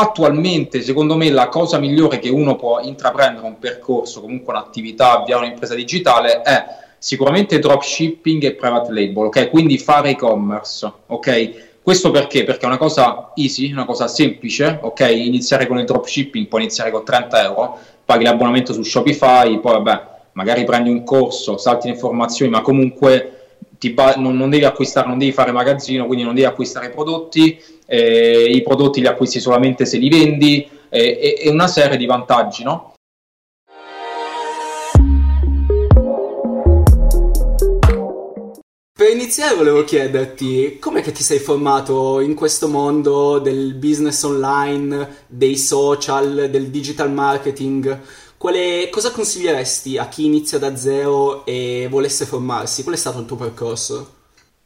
attualmente, secondo me, la cosa migliore che uno può intraprendere un percorso, comunque un'attività, avviare un'impresa digitale è sicuramente dropshipping e private label, ok? Quindi fare e-commerce, ok? Questo perché? Perché è una cosa easy, una cosa semplice, ok? Iniziare con il dropshipping, puoi iniziare con 30 euro, paghi l'abbonamento su Shopify, poi vabbè, magari prendi un corso, salti le informazioni, ma comunque ba- non, non, devi acquistare, non devi fare magazzino, quindi non devi acquistare prodotti, eh, i prodotti li acquisti solamente se li vendi eh, e, e una serie di vantaggi, no? Per iniziare volevo chiederti com'è che ti sei formato in questo mondo del business online, dei social, del digital marketing? Quale, cosa consiglieresti a chi inizia da zero e volesse formarsi? Qual è stato il tuo percorso?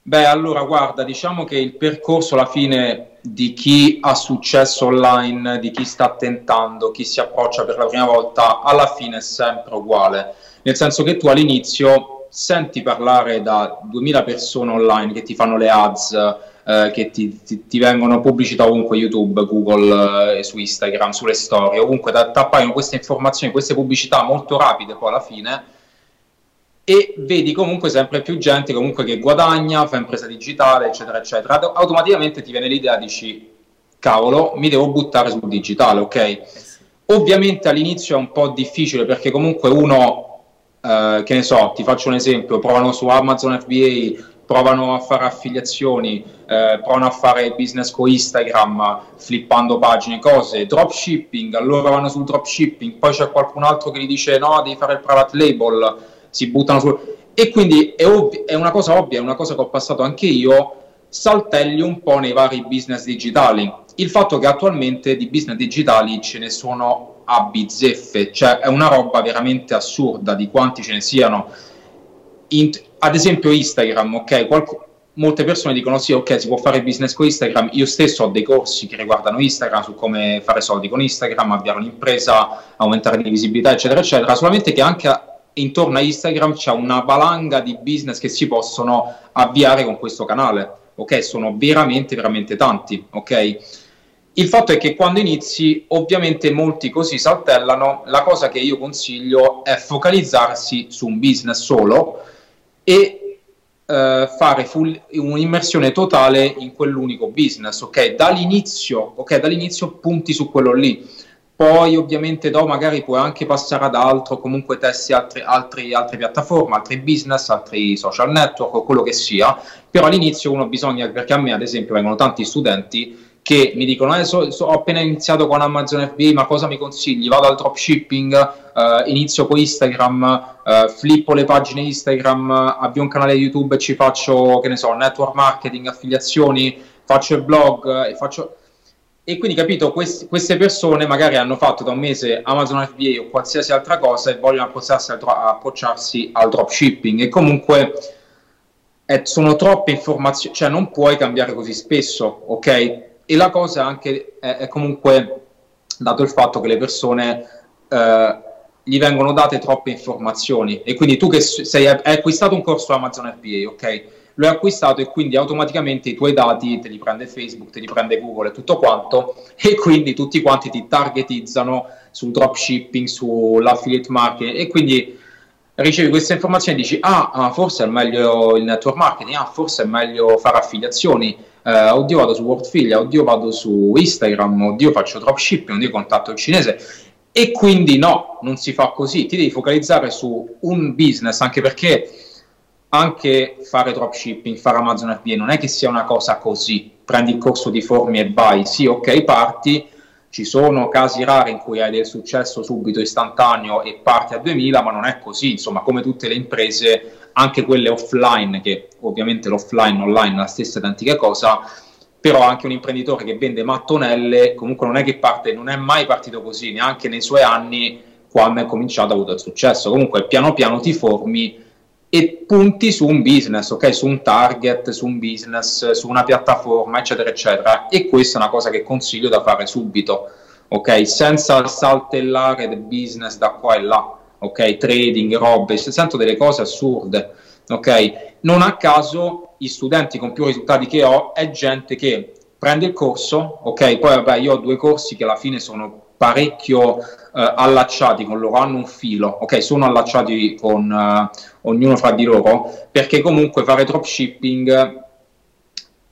Beh, allora guarda, diciamo che il percorso alla fine di chi ha successo online, di chi sta tentando, chi si approccia per la prima volta, alla fine è sempre uguale. Nel senso che tu all'inizio senti parlare da 2000 persone online che ti fanno le ads, eh, che ti, ti, ti, vengono pubblicità ovunque, YouTube, Google, eh, su Instagram, sulle storie, ovunque ti appaiono queste informazioni, queste pubblicità molto rapide poi alla fine e vedi comunque sempre più gente comunque che guadagna, fa impresa digitale, eccetera, eccetera. Automaticamente ti viene l'idea, dici, cavolo, mi devo buttare sul digitale, ok? Ovviamente all'inizio è un po' difficile perché comunque uno, eh, che ne so, ti faccio un esempio, provano su Amazon FBA provano a fare affiliazioni, eh, provano a fare business con Instagram, flippando pagine, cose, dropshipping, allora vanno sul dropshipping, poi c'è qualcun altro che gli dice no, devi fare il private label, si buttano su... E quindi è, ovvi- è una cosa ovvia, è una cosa che ho passato anche io, saltelli un po' nei vari business digitali. Il fatto che attualmente di business digitali ce ne sono a bizzeffe, cioè è una roba veramente assurda di quanti ce ne siano. In- ad esempio Instagram, ok? Qualc- molte persone dicono sì, ok, si può fare business con Instagram. Io stesso ho dei corsi che riguardano Instagram su come fare soldi con Instagram, avviare un'impresa, aumentare di visibilità, eccetera, eccetera. Solamente che anche intorno a Instagram c'è una valanga di business che si possono avviare con questo canale. Ok, sono veramente, veramente tanti. Ok. Il fatto è che quando inizi, ovviamente molti così saltellano. La cosa che io consiglio è focalizzarsi su un business solo e eh, fare full, un'immersione totale in quell'unico business, ok? Dall'inizio, ok? Dall'inizio punti su quello lì. Poi ovviamente dopo magari puoi anche passare ad altro, comunque testi altri, altri, altre piattaforme, altri business, altri social network o quello che sia, però all'inizio uno bisogna, perché a me ad esempio vengono tanti studenti che mi dicono eh, so, so, ho appena iniziato con Amazon FBA, ma cosa mi consigli? Vado al dropshipping, eh, inizio con Instagram, eh, flippo le pagine Instagram, avvio un canale YouTube e ci faccio, che ne so, network marketing, affiliazioni, faccio il blog e faccio... E quindi, capito, quest- queste persone magari hanno fatto da un mese Amazon FBA o qualsiasi altra cosa e vogliono approcciarsi al, dro- approcciarsi al dropshipping e comunque eh, sono troppe informazioni, cioè non puoi cambiare così spesso, ok? e la cosa anche è, è, comunque dato il fatto che le persone eh, gli vengono date troppe informazioni e quindi tu che sei, hai acquistato un corso Amazon FBA, ok? Lo hai acquistato e quindi automaticamente i tuoi dati te li prende Facebook, te li prende Google e tutto quanto e quindi tutti quanti ti targetizzano sul dropshipping, sull'affiliate marketing e quindi ricevi queste informazioni e dici ah, ah, forse è meglio il network marketing, ah, forse è meglio fare affiliazioni, eh, oddio vado su Wordfilia, oddio vado su Instagram, oddio faccio dropshipping, oddio contatto il cinese. E quindi no, non si fa così, ti devi focalizzare su un business anche perché anche fare dropshipping, fare Amazon FBA non è che sia una cosa così, prendi il corso di formi e vai, sì ok parti, ci sono casi rari in cui hai del successo subito istantaneo e parti a 2000, ma non è così, insomma, come tutte le imprese, anche quelle offline, che ovviamente l'offline online è la stessa identica cosa, però anche un imprenditore che vende mattonelle, comunque non è che parte, non è mai partito così, neanche nei suoi anni quando è cominciato ha avuto il successo. Comunque piano piano ti formi e punti su un business, ok? Su un target, su un business, su una piattaforma, eccetera, eccetera. E questa è una cosa che consiglio da fare subito, ok? Senza saltellare del business da qua e là, ok? Trading, robe, sento delle cose assurde, ok? Non a caso gli studenti con più risultati che ho è gente che prende il corso, ok, poi vabbè io ho due corsi che alla fine sono parecchio eh, allacciati con loro, hanno un filo, ok, sono allacciati con eh, ognuno fra di loro, perché comunque fare dropshipping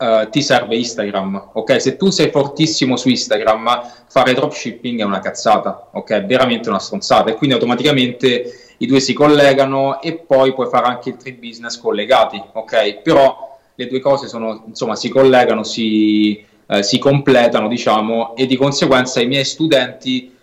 Uh, ti serve Instagram, ok? Se tu sei fortissimo su Instagram, fare dropshipping è una cazzata, ok? È veramente una stronzata e quindi automaticamente i due si collegano e poi puoi fare anche il trade business collegati, ok? Però le due cose sono, insomma, si collegano, si, eh, si completano, diciamo, e di conseguenza i miei studenti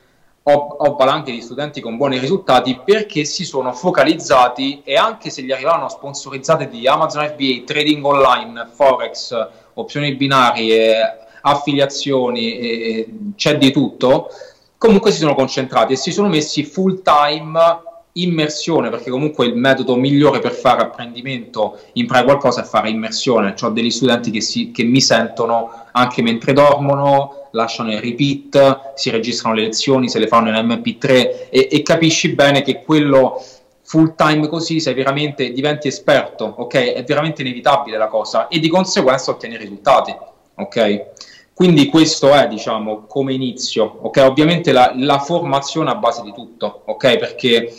ho, ho valanghe di studenti con buoni risultati perché si sono focalizzati e anche se gli arrivavano sponsorizzate di Amazon FBA, trading online, forex, opzioni binarie, affiliazioni, c'è di tutto, comunque si sono concentrati e si sono messi full time immersione, perché comunque il metodo migliore per fare apprendimento, imparare qualcosa è fare immersione. Ho degli studenti che, si, che mi sentono anche mentre dormono, lasciano il repeat, si registrano le lezioni, se le fanno in MP3 e, e capisci bene che quello full time così sei veramente diventi esperto, ok? È veramente inevitabile la cosa e di conseguenza ottieni risultati, ok? Quindi questo è, diciamo, come inizio, ok? Ovviamente la, la formazione a base di tutto, ok? Perché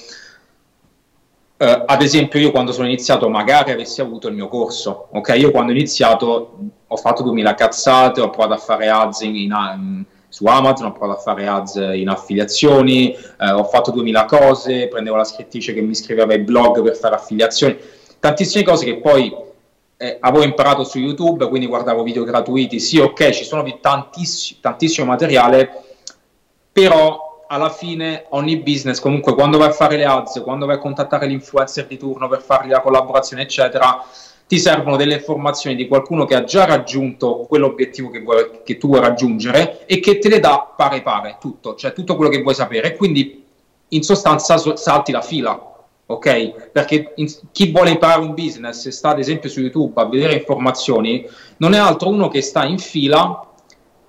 Uh, ad esempio, io quando sono iniziato, magari avessi avuto il mio corso, ok? Io quando ho iniziato ho fatto 2000 cazzate, ho provato a fare ads in, in, su Amazon, ho provato a fare ads in affiliazioni, eh, ho fatto 2000 cose, prendevo la scrittrice che mi scriveva i blog per fare affiliazioni, tantissime cose che poi eh, avevo imparato su YouTube, quindi guardavo video gratuiti, sì, ok, ci sono tantiss- tantissimo materiale, però alla fine ogni business comunque quando vai a fare le ads, quando vai a contattare l'influencer di turno per fargli la collaborazione eccetera, ti servono delle informazioni di qualcuno che ha già raggiunto quell'obiettivo che, vuoi, che tu vuoi raggiungere e che te le dà pare pare, tutto, cioè tutto quello che vuoi sapere quindi in sostanza salti la fila, ok? Perché in, chi vuole imparare un business e sta ad esempio su YouTube a vedere informazioni non è altro uno che sta in fila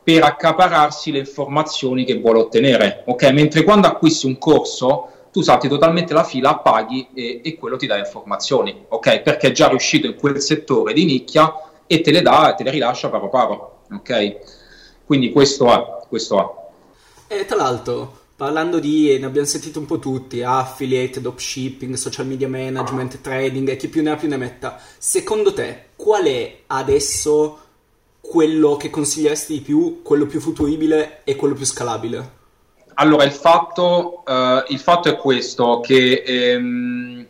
per accapararsi le informazioni che vuole ottenere. Ok, mentre quando acquisti un corso tu salti totalmente la fila, paghi e, e quello ti dà informazioni, ok? Perché è già riuscito in quel settore di nicchia e te le dà e te le rilascia paro paro, ok? Quindi questo è, questo è. E tra l'altro, parlando di, ne abbiamo sentito un po' tutti, affiliate, dropshipping, social media management, trading e chi più ne ha più ne metta, secondo te qual è adesso quello che consiglieresti di più, quello più futuribile e quello più scalabile? Allora, il fatto, uh, il fatto è questo, che ehm,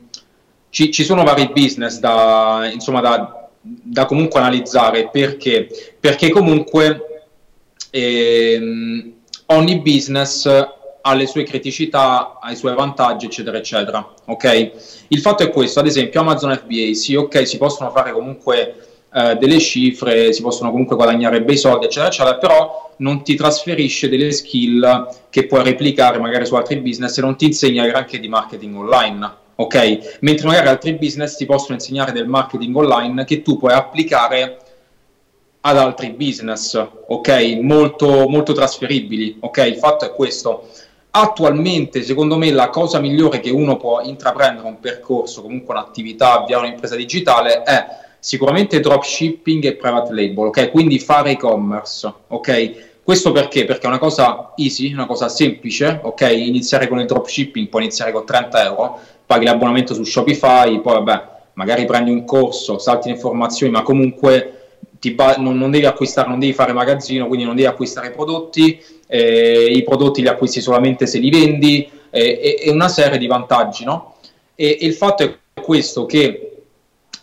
ci, ci, sono vari business da, insomma, da, da comunque analizzare, perché? Perché comunque ehm, ogni business ha le sue criticità, ha i suoi vantaggi, eccetera, eccetera. Ok? Il fatto è questo, ad esempio Amazon FBA, sì, ok, si possono fare comunque eh, delle cifre, si possono comunque guadagnare bei soldi, eccetera, eccetera, però non ti trasferisce delle skill che puoi replicare magari su altri business e non ti insegna granché di marketing online. Ok? Mentre magari altri business ti possono insegnare del marketing online che tu puoi applicare ad altri business, ok? Molto, molto trasferibili, ok? Il fatto è questo. Attualmente, secondo me, la cosa migliore che uno può intraprendere un percorso, comunque un'attività, avviare un'impresa digitale è sicuramente dropshipping e private label, ok? Quindi fare e-commerce, ok? Questo perché? Perché è una cosa easy, una cosa semplice, ok? Iniziare con il dropshipping, puoi iniziare con 30 euro, paghi l'abbonamento su Shopify, poi vabbè, magari prendi un corso, salti le informazioni, ma comunque ba- non, non, devi acquistare, non devi fare magazzino, quindi non devi acquistare prodotti, eh, i prodotti li acquisti solamente se li vendi, eh, e, una serie di vantaggi, no? E, e il fatto è questo che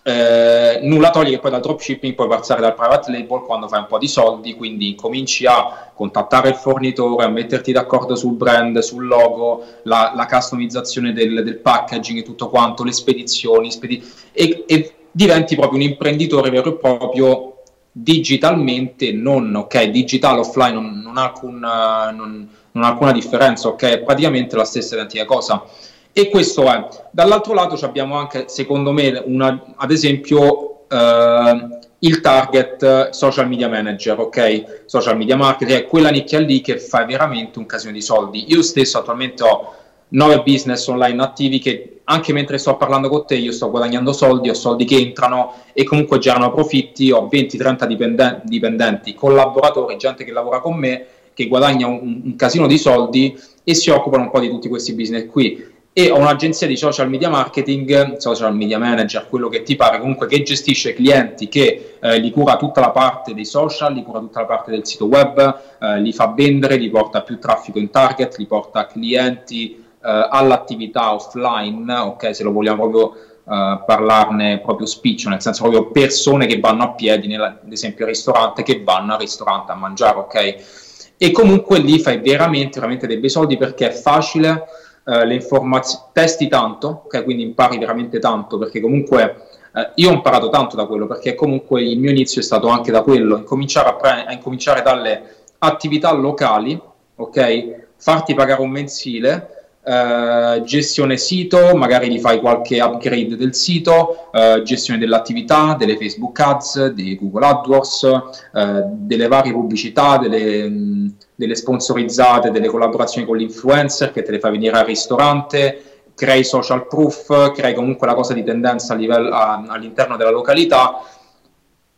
eh, nulla toglie che poi dal dropshipping puoi passare dal private label quando fai un po' di soldi, quindi cominci a contattare il fornitore, a metterti d'accordo sul brand, sul logo, la, la customizzazione del, del, packaging e tutto quanto, le spedizioni, spedi- e, e, diventi proprio un imprenditore vero e proprio digitalmente, non ok, digital offline non, ha, alcun, non, alcuna differenza, ok, è praticamente la stessa identica cosa. E questo è. Dall'altro lato abbiamo anche, secondo me, una, ad esempio, eh, il target social media manager, ok? Social media marketer, è quella nicchia lì che fa veramente un casino di soldi. Io stesso attualmente ho nove business online attivi che anche mentre sto parlando con te io sto guadagnando soldi, ho soldi che entrano e comunque generano profitti, ho 20-30 dipenden- dipendenti, collaboratori, gente che lavora con me, che guadagna un, un casino di soldi e si occupano un po' di tutti questi business qui e ho un'agenzia di social media marketing, social media manager, quello che ti pare, comunque che gestisce clienti, che eh, li cura tutta la parte dei social, li cura tutta la parte del sito web, eh, li fa vendere, li porta più traffico in target, li porta clienti eh, all'attività offline, ok, se lo vogliamo proprio eh, parlarne proprio spiccio, nel senso proprio persone che vanno a piedi, nella, ad esempio al ristorante, che vanno al ristorante a mangiare, ok? E comunque lì fai veramente, veramente dei bei soldi perché è facile eh, le informazioni, testi tanto, okay? quindi impari veramente tanto, perché comunque eh, io ho imparato tanto da quello, perché comunque il mio inizio è stato anche da quello, incominciare a, pre- a incominciare dalle attività locali, ok? Farti pagare un mensile, Uh, gestione sito, magari gli fai qualche upgrade del sito, uh, gestione dell'attività, delle Facebook Ads, dei Google AdWords, uh, delle varie pubblicità, delle, mh, delle sponsorizzate, delle collaborazioni con l'influencer che te le fa venire al ristorante, crei social proof, crei comunque la cosa di tendenza a livello, a, all'interno della località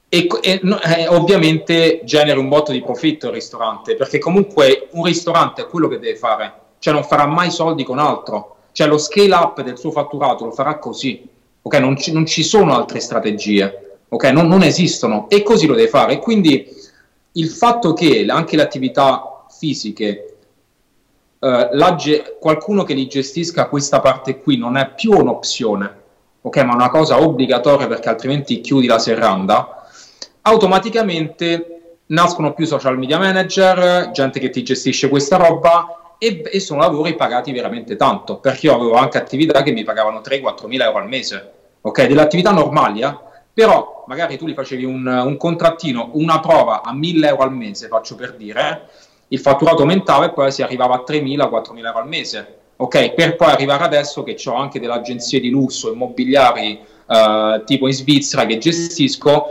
e, e eh, ovviamente generi un botto di profitto il ristorante, perché comunque un ristorante è quello che deve fare, cioè non farà mai soldi con altro, cioè lo scale up del suo fatturato lo farà così, ok? Non ci, non ci sono altre strategie, ok? Non, non esistono e così lo deve fare. Quindi il fatto che anche le attività fisiche, eh, ge- qualcuno che li gestisca questa parte qui non è più un'opzione, ok, ma una cosa obbligatoria perché altrimenti chiudi la serranda, automaticamente nascono più social media manager, gente che ti gestisce questa roba e, e sono lavori pagati veramente tanto, perché io avevo anche attività che mi pagavano 3-4 mila euro al mese, ok, delle attività normali, eh? Però magari tu li facevi un, un, contrattino, una prova a 1000 euro al mese, faccio per dire, il fatturato aumentava e poi si arrivava a 3.000-4.000 euro al mese, ok? Per poi arrivare adesso che ho anche delle agenzie di lusso immobiliari eh, tipo in Svizzera che gestisco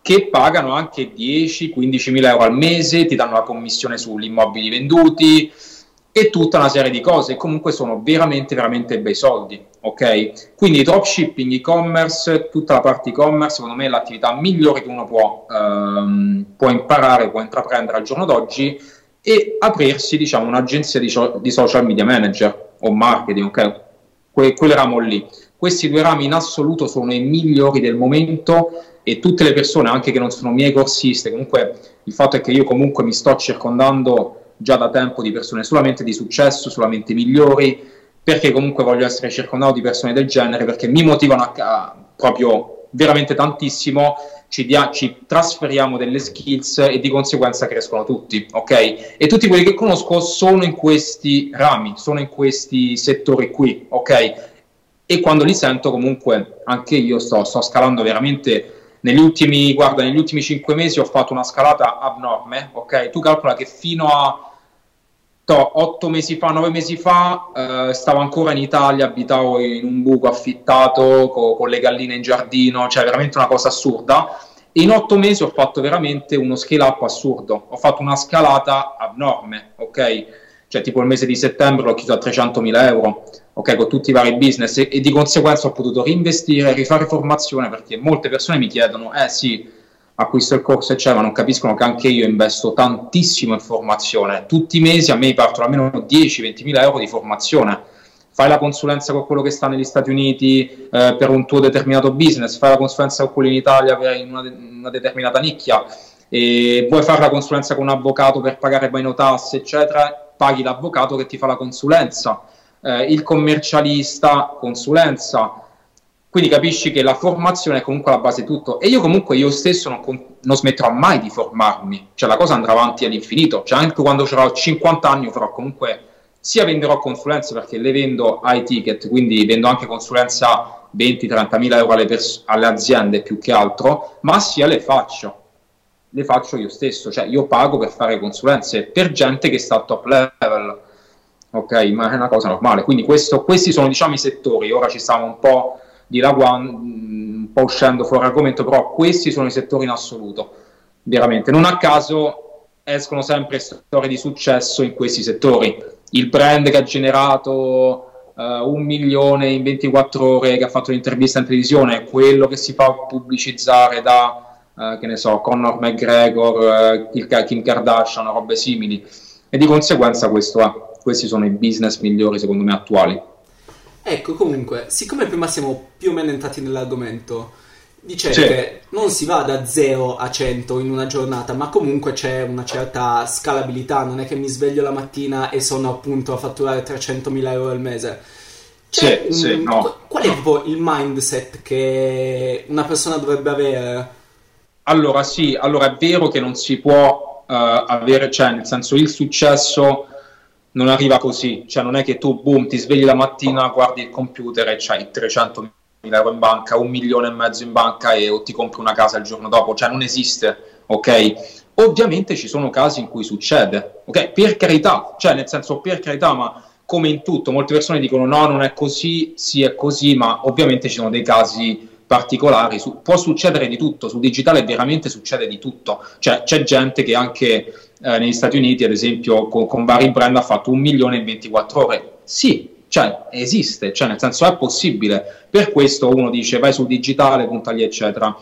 che pagano anche 10-15 mila euro al mese, ti danno la commissione sugli immobili venduti, e tutta una serie di cose. Comunque sono veramente, veramente bei soldi. Ok? Quindi dropshipping, e-commerce, tutta la parte e-commerce, secondo me è l'attività migliore che uno può, ehm, può imparare, può intraprendere al giorno d'oggi e aprirsi, diciamo, un'agenzia di, di social media manager o marketing, ok? Que- quel ramo lì. Questi due rami in assoluto sono i migliori del momento e tutte le persone, anche che non sono miei corsiste, comunque il fatto è che io comunque mi sto circondando già da tempo di persone solamente di successo, solamente migliori, perché comunque voglio essere circondato di persone del genere, perché mi motivano a, a, proprio veramente tantissimo, ci, dia, ci, trasferiamo delle skills e di conseguenza crescono tutti, ok? E tutti quelli che conosco sono in questi rami, sono in questi settori qui, ok? E quando li sento comunque anche io sto, sto scalando veramente negli ultimi, guarda, negli ultimi 5 mesi ho fatto una scalata abnorme, ok? Tu calcola che fino a to, 8 mesi fa, 9 mesi fa, eh, stavo ancora in Italia, abitavo in un buco affittato co, con le galline in giardino, cioè veramente una cosa assurda. E in 8 mesi ho fatto veramente uno scale up assurdo, ho fatto una scalata abnorme, ok? Cioè tipo il mese di settembre l'ho chiuso a 300.000 euro ok, con tutti i vari business e, e, di conseguenza ho potuto reinvestire, rifare formazione perché molte persone mi chiedono, eh sì, acquisto il corso e c'è, ma non capiscono che anche io investo tantissimo in formazione. Tutti i mesi a me partono almeno 10-20 mila euro di formazione. Fai la consulenza con quello che sta negli Stati Uniti eh, per un tuo determinato business, fai la consulenza con quello in Italia per una, de- una determinata nicchia, e vuoi fare la consulenza con un avvocato per pagare meno tasse, eccetera, paghi l'avvocato che ti fa la consulenza eh, il commercialista, consulenza. Quindi capisci che la formazione è comunque la base di tutto. E io comunque io stesso non, non smetterò mai di formarmi, cioè la cosa andrà avanti all'infinito. Cioè anche quando avrò 50 anni farò comunque sia venderò consulenze perché le vendo ai ticket, quindi vendo anche consulenza 20-30 mila euro alle, pers- alle aziende più che altro, ma sia le faccio le faccio io stesso, cioè io pago per fare consulenze per gente che sta al top level ok? Ma è una cosa normale. Quindi questo, questi sono diciamo i settori. Ora ci stiamo un po' dilaguando, un po' uscendo fuori argomento, però questi sono i settori in assoluto, veramente. Non a caso escono sempre storie di successo in questi settori. il brand che ha generato uh, un milione in 24 ore, che ha fatto un'intervista in televisione, quello che si fa pubblicizzare da, uh, che ne so, Conor McGregor, uh, Kim Kardashian, robe simili. E di conseguenza questo è. Questi sono i business migliori secondo me attuali. Ecco, comunque, siccome prima siamo più o meno entrati nell'argomento, dicevi sì. che non si va da 0 a 100 in una giornata, ma comunque c'è una certa scalabilità, non è che mi sveglio la mattina e sono appunto a fatturare 300.000 euro al mese. Cioè, sì, sì, no. Qual è no. il mindset che una persona dovrebbe avere? Allora, sì, allora è vero che non si può uh, avere, cioè nel senso il successo non arriva così, cioè non è che tu boom ti svegli la mattina, guardi il computer e c'hai 300 mila euro in banca, un milione e mezzo in banca e o ti compri una casa il giorno dopo, cioè non esiste, ok? Ovviamente ci sono casi in cui succede, ok? Per carità, cioè nel senso per carità, ma come in tutto, molte persone dicono no, non è così, sì è così, ma ovviamente ci sono dei casi particolari, su, può succedere di tutto, sul digitale veramente succede di tutto, cioè c'è gente che anche eh, negli Stati Uniti, ad esempio, con, con vari brand ha fatto un milione in 24 ore, sì, cioè esiste, cioè nel senso è possibile, per questo uno dice vai sul digitale, punta lì, eccetera.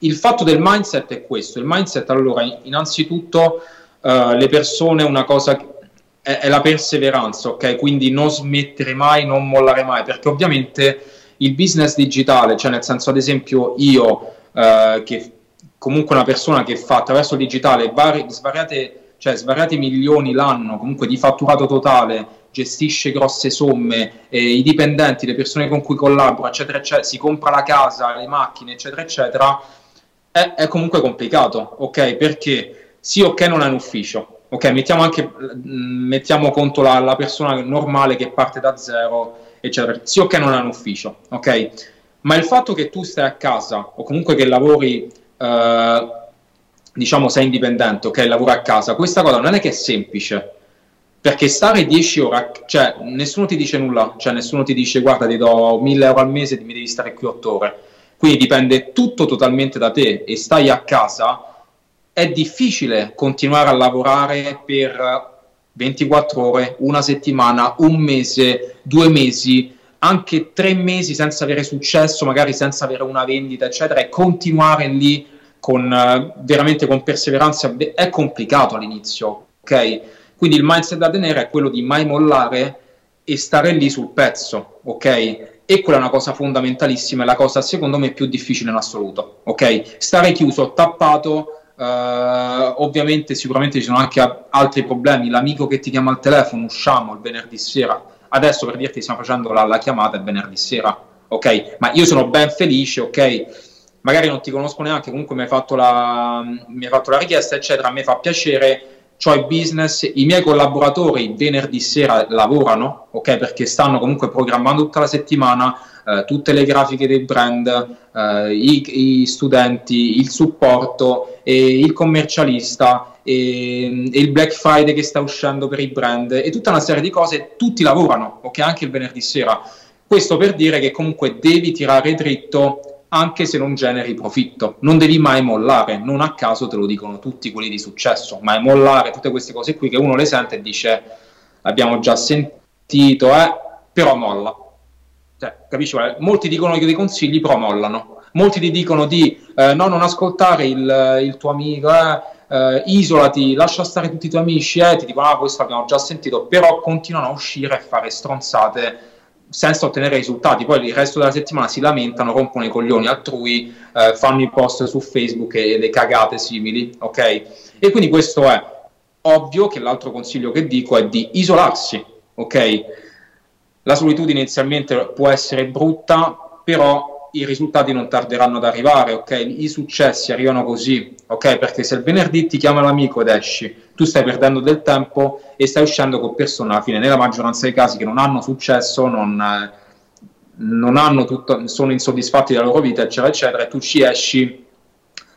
Il fatto del mindset è questo, il mindset allora innanzitutto uh, le persone una cosa è, è, la perseveranza, ok? Quindi non smettere mai, non mollare mai, perché ovviamente il business digitale, cioè nel senso ad esempio io uh, che comunque una persona che fa attraverso il digitale vari, svariate, cioè, svariati milioni l'anno comunque di fatturato totale gestisce grosse somme, eh, i dipendenti, le persone con cui collabora, eccetera, eccetera, si compra la casa, le macchine, eccetera, eccetera, è, è comunque complicato, ok? Perché sì, ok, non è un ufficio, ok? Mettiamo anche, mettiamo conto la, la persona normale che parte da zero, eccetera. Sì, ok, non un ufficio, ok? Ma il fatto che tu stai a casa o comunque che lavori, eh, diciamo, sei indipendente, ok, lavori a casa, questa cosa non è che è semplice, perché stare 10 ore, cioè nessuno ti dice nulla, cioè nessuno ti dice guarda ti do 1000 euro al mese e mi devi stare qui 8 ore. Quindi dipende tutto totalmente da te e stai a casa, è difficile continuare a lavorare per 24 ore, una settimana, un mese, due mesi, anche tre mesi senza avere successo, magari senza avere una vendita, eccetera, e continuare lì con veramente con perseveranza è complicato all'inizio, ok? Quindi il mindset da tenere è quello di mai mollare e stare lì sul pezzo, ok? E quella è una cosa fondamentalissima, è la cosa secondo me più difficile in assoluto, ok? Stare chiuso, tappato, Uh, ovviamente sicuramente ci sono anche altri problemi. L'amico che ti chiama al telefono usciamo il venerdì sera. Adesso per dirti stiamo facendo la, la chiamata il venerdì sera ok? Ma io sono ben felice ok? Magari non ti conosco neanche comunque mi hai fatto la, mi hai fatto la richiesta eccetera a me fa piacere il business, i miei collaboratori venerdì sera lavorano, ok, perché stanno comunque programmando tutta la settimana, eh, tutte le grafiche dei brand, eh, i, i, studenti, il supporto, e il commercialista, il Black Friday che sta uscendo per i brand e tutta una serie di cose, tutti lavorano, ok, anche il venerdì sera. Questo per dire che comunque devi tirare dritto anche se non generi profitto. Non devi mai mollare, non a caso te lo dicono tutti quelli di successo, mai mollare, tutte queste cose qui che uno le sente e dice abbiamo già sentito, eh, però molla. Cioè, capisci? Molti dicono che dei consigli, però mollano. Molti ti dicono di eh, no, non ascoltare il, il tuo amico, eh, eh, isolati, lascia stare tutti i tuoi amici, eh, ti dicono ah, questo abbiamo già sentito, però continuano a uscire e fare stronzate senza ottenere risultati. Poi il resto della settimana si lamentano, rompono i coglioni altrui, eh, fanno i post su Facebook e le cagate simili, ok? E quindi questo è ovvio che l'altro consiglio che dico è di isolarsi, ok? La solitudine inizialmente può essere brutta, però i risultati non tarderanno ad arrivare, ok? I successi arrivano così, ok? Perché se il venerdì ti chiama l'amico ed esci, tu stai perdendo del tempo e stai uscendo con persone alla fine, nella maggioranza dei casi che non hanno successo, non, eh, non hanno tutto, sono insoddisfatti della loro vita, eccetera, eccetera, e tu ci esci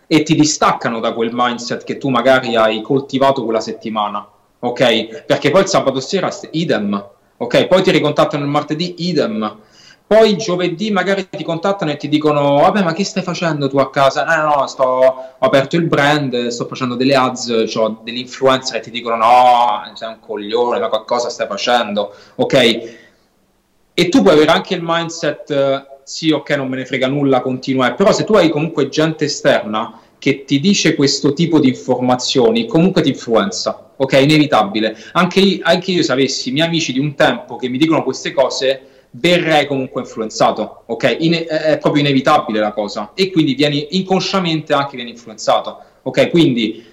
e ti distaccano da quel mindset che tu magari hai coltivato quella settimana, ok? Perché poi il sabato sera idem, ok? Poi ti ricontattano il martedì idem poi giovedì magari ti contattano e ti dicono vabbè ma che stai facendo tu a casa? Eh no, sto, ho aperto il brand, sto facendo delle ads, ho degli influencer e ti dicono no, sei un coglione, ma qualcosa stai facendo, ok? E tu puoi avere anche il mindset sì ok non me ne frega nulla, continua, però se tu hai comunque gente esterna che ti dice questo tipo di informazioni, comunque ti influenza, ok? Inevitabile. Anche anche io se avessi miei amici di un tempo che mi dicono queste cose verrei comunque influenzato, ok? In- è proprio inevitabile la cosa e quindi vieni inconsciamente anche vieni influenzato, ok? Quindi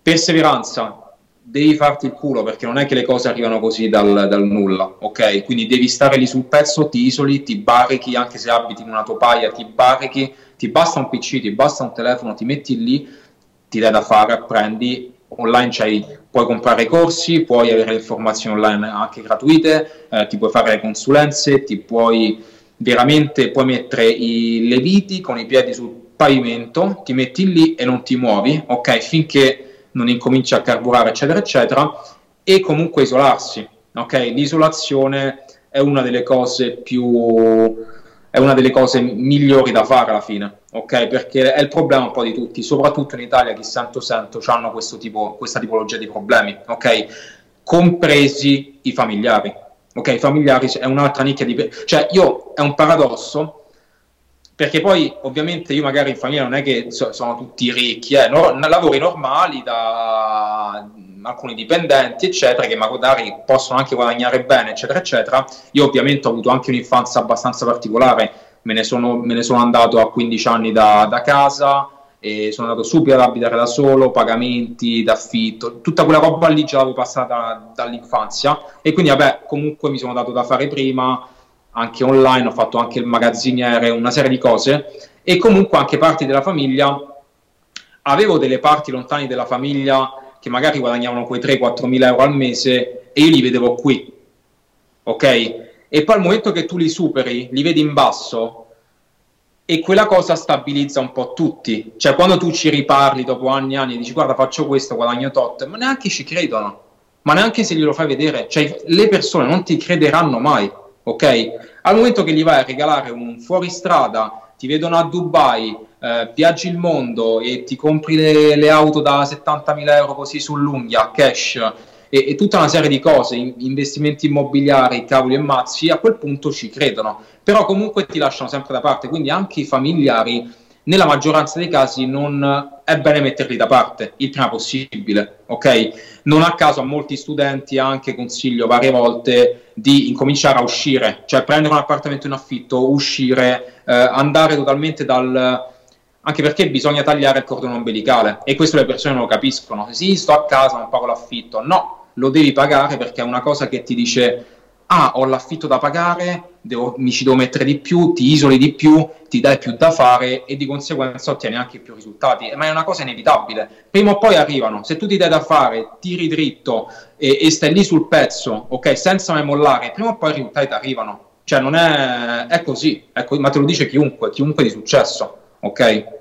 perseveranza, devi farti il culo perché non è che le cose arrivano così dal, dal, nulla, ok? Quindi devi stare lì sul pezzo, ti isoli, ti barichi, anche se abiti in una topaia, ti barichi, ti basta un PC, ti basta un telefono, ti metti lì, ti dai da fare, apprendi, online puoi comprare corsi, puoi avere informazioni online anche gratuite, eh, ti puoi fare le consulenze, ti puoi veramente puoi mettere i, le viti con i piedi sul pavimento, ti metti lì e non ti muovi, ok? Finché non incominci a carburare, eccetera, eccetera, e comunque isolarsi, ok? L'isolazione è una delle cose più è una delle cose migliori da fare alla fine, ok? Perché è il problema un po' di tutti, soprattutto in Italia, chi sento sento, hanno questo tipo, questa tipologia di problemi, ok? Compresi i familiari, ok? I familiari è un'altra nicchia di... cioè io, è un paradosso, perché poi ovviamente io magari in famiglia non è che so, sono tutti ricchi, eh, no, lavori normali da alcuni dipendenti, eccetera, che magari possono anche guadagnare bene, eccetera, eccetera. Io ovviamente ho avuto anche un'infanzia abbastanza particolare, me ne sono, me ne sono andato a 15 anni da, da, casa e sono andato subito ad abitare da solo, pagamenti, d'affitto, tutta quella roba lì già l'avevo passata dall'infanzia e quindi vabbè comunque mi sono dato da fare prima, anche online, ho fatto anche il magazziniere, una serie di cose e comunque anche parti della famiglia, avevo delle parti lontane della famiglia che magari guadagnavano quei 3-4 mila euro al mese e io li vedevo qui, ok? E poi al momento che tu li superi, li vedi in basso e quella cosa stabilizza un po' tutti, cioè quando tu ci riparli dopo anni e anni e dici guarda faccio questo, guadagno tot, ma neanche ci credono, ma neanche se glielo fai vedere, cioè le persone non ti crederanno mai, ok? Al momento che gli vai a regalare un fuoristrada, ti vedono a Dubai, eh, viaggi il mondo e ti compri le, le auto da 70.000 euro così sull'unghia, cash, e, e, tutta una serie di cose, investimenti immobiliari, cavoli e mazzi, a quel punto ci credono, però comunque ti lasciano sempre da parte, quindi anche i familiari nella maggioranza dei casi non è bene metterli da parte il prima possibile, ok? Non a caso a molti studenti anche consiglio varie volte di incominciare a uscire, cioè prendere un appartamento in affitto, uscire, eh, andare totalmente dal, anche perché bisogna tagliare il cordone ombelicale e questo le persone non lo capiscono. Sì, sto a casa, non pago l'affitto. No, lo devi pagare perché è una cosa che ti dice ah, ho l'affitto da pagare, devo, mi ci devo mettere di più, ti isoli di più, ti dai più da fare e di conseguenza ottieni anche più risultati. Ma è una cosa inevitabile. Prima o poi arrivano. Se tu ti dai da fare, tiri dritto e, e stai lì sul pezzo, ok, senza mai mollare, prima o poi i risultati arrivano. Cioè, non è, è così, è così, ma te lo dice chiunque, chiunque di successo, ok?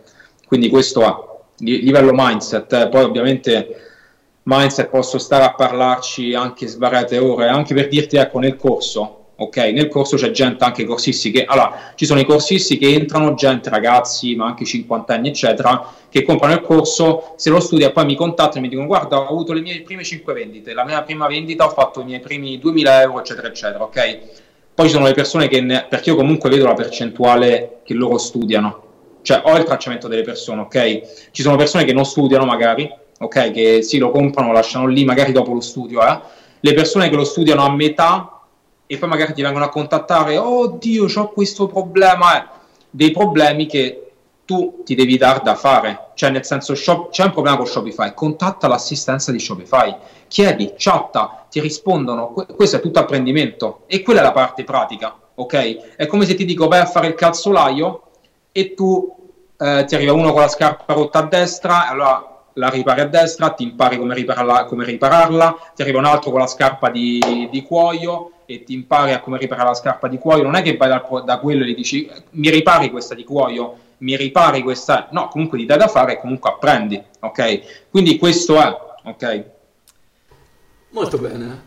Quindi questo è livello mindset, eh. poi ovviamente mindset posso stare a parlarci anche svariate ore, anche per dirti ecco nel corso, ok? Nel corso c'è gente, anche corsisti che, allora, ci sono i corsisti che entrano, gente, ragazzi, ma anche cinquantenni, eccetera, che comprano il corso, se lo studia poi mi contattano e mi dicono guarda ho avuto le mie prime 5 vendite, la mia prima vendita ho fatto i miei primi 2000 euro, eccetera, eccetera, ok? Poi ci sono le persone che, ne, perché io comunque vedo la percentuale che loro studiano, cioè ho il tracciamento delle persone, ok? Ci sono persone che non studiano magari, ok? Che sì, lo comprano, lo lasciano lì, magari dopo lo studio, eh? Le persone che lo studiano a metà e poi magari ti vengono a contattare, oh Dio, ho questo problema, eh. dei problemi che tu ti devi dar da fare, cioè nel senso shop, c'è un problema con Shopify, contatta l'assistenza di Shopify, chiedi, chatta, ti rispondono, questo è tutto apprendimento e quella è la parte pratica, ok? È come se ti dico vai a fare il calzolaio e tu eh, ti arriva uno con la scarpa rotta a destra, allora la ripari a destra, ti impari come ripararla, come ripararla, ti arriva un altro con la scarpa di, di, cuoio e ti impari a come riparare la scarpa di cuoio, non è che vai da, da quello e gli dici mi ripari questa di cuoio, mi ripari questa, no, comunque ti dai da fare e comunque apprendi, ok? Quindi questo è, ok? Molto bene.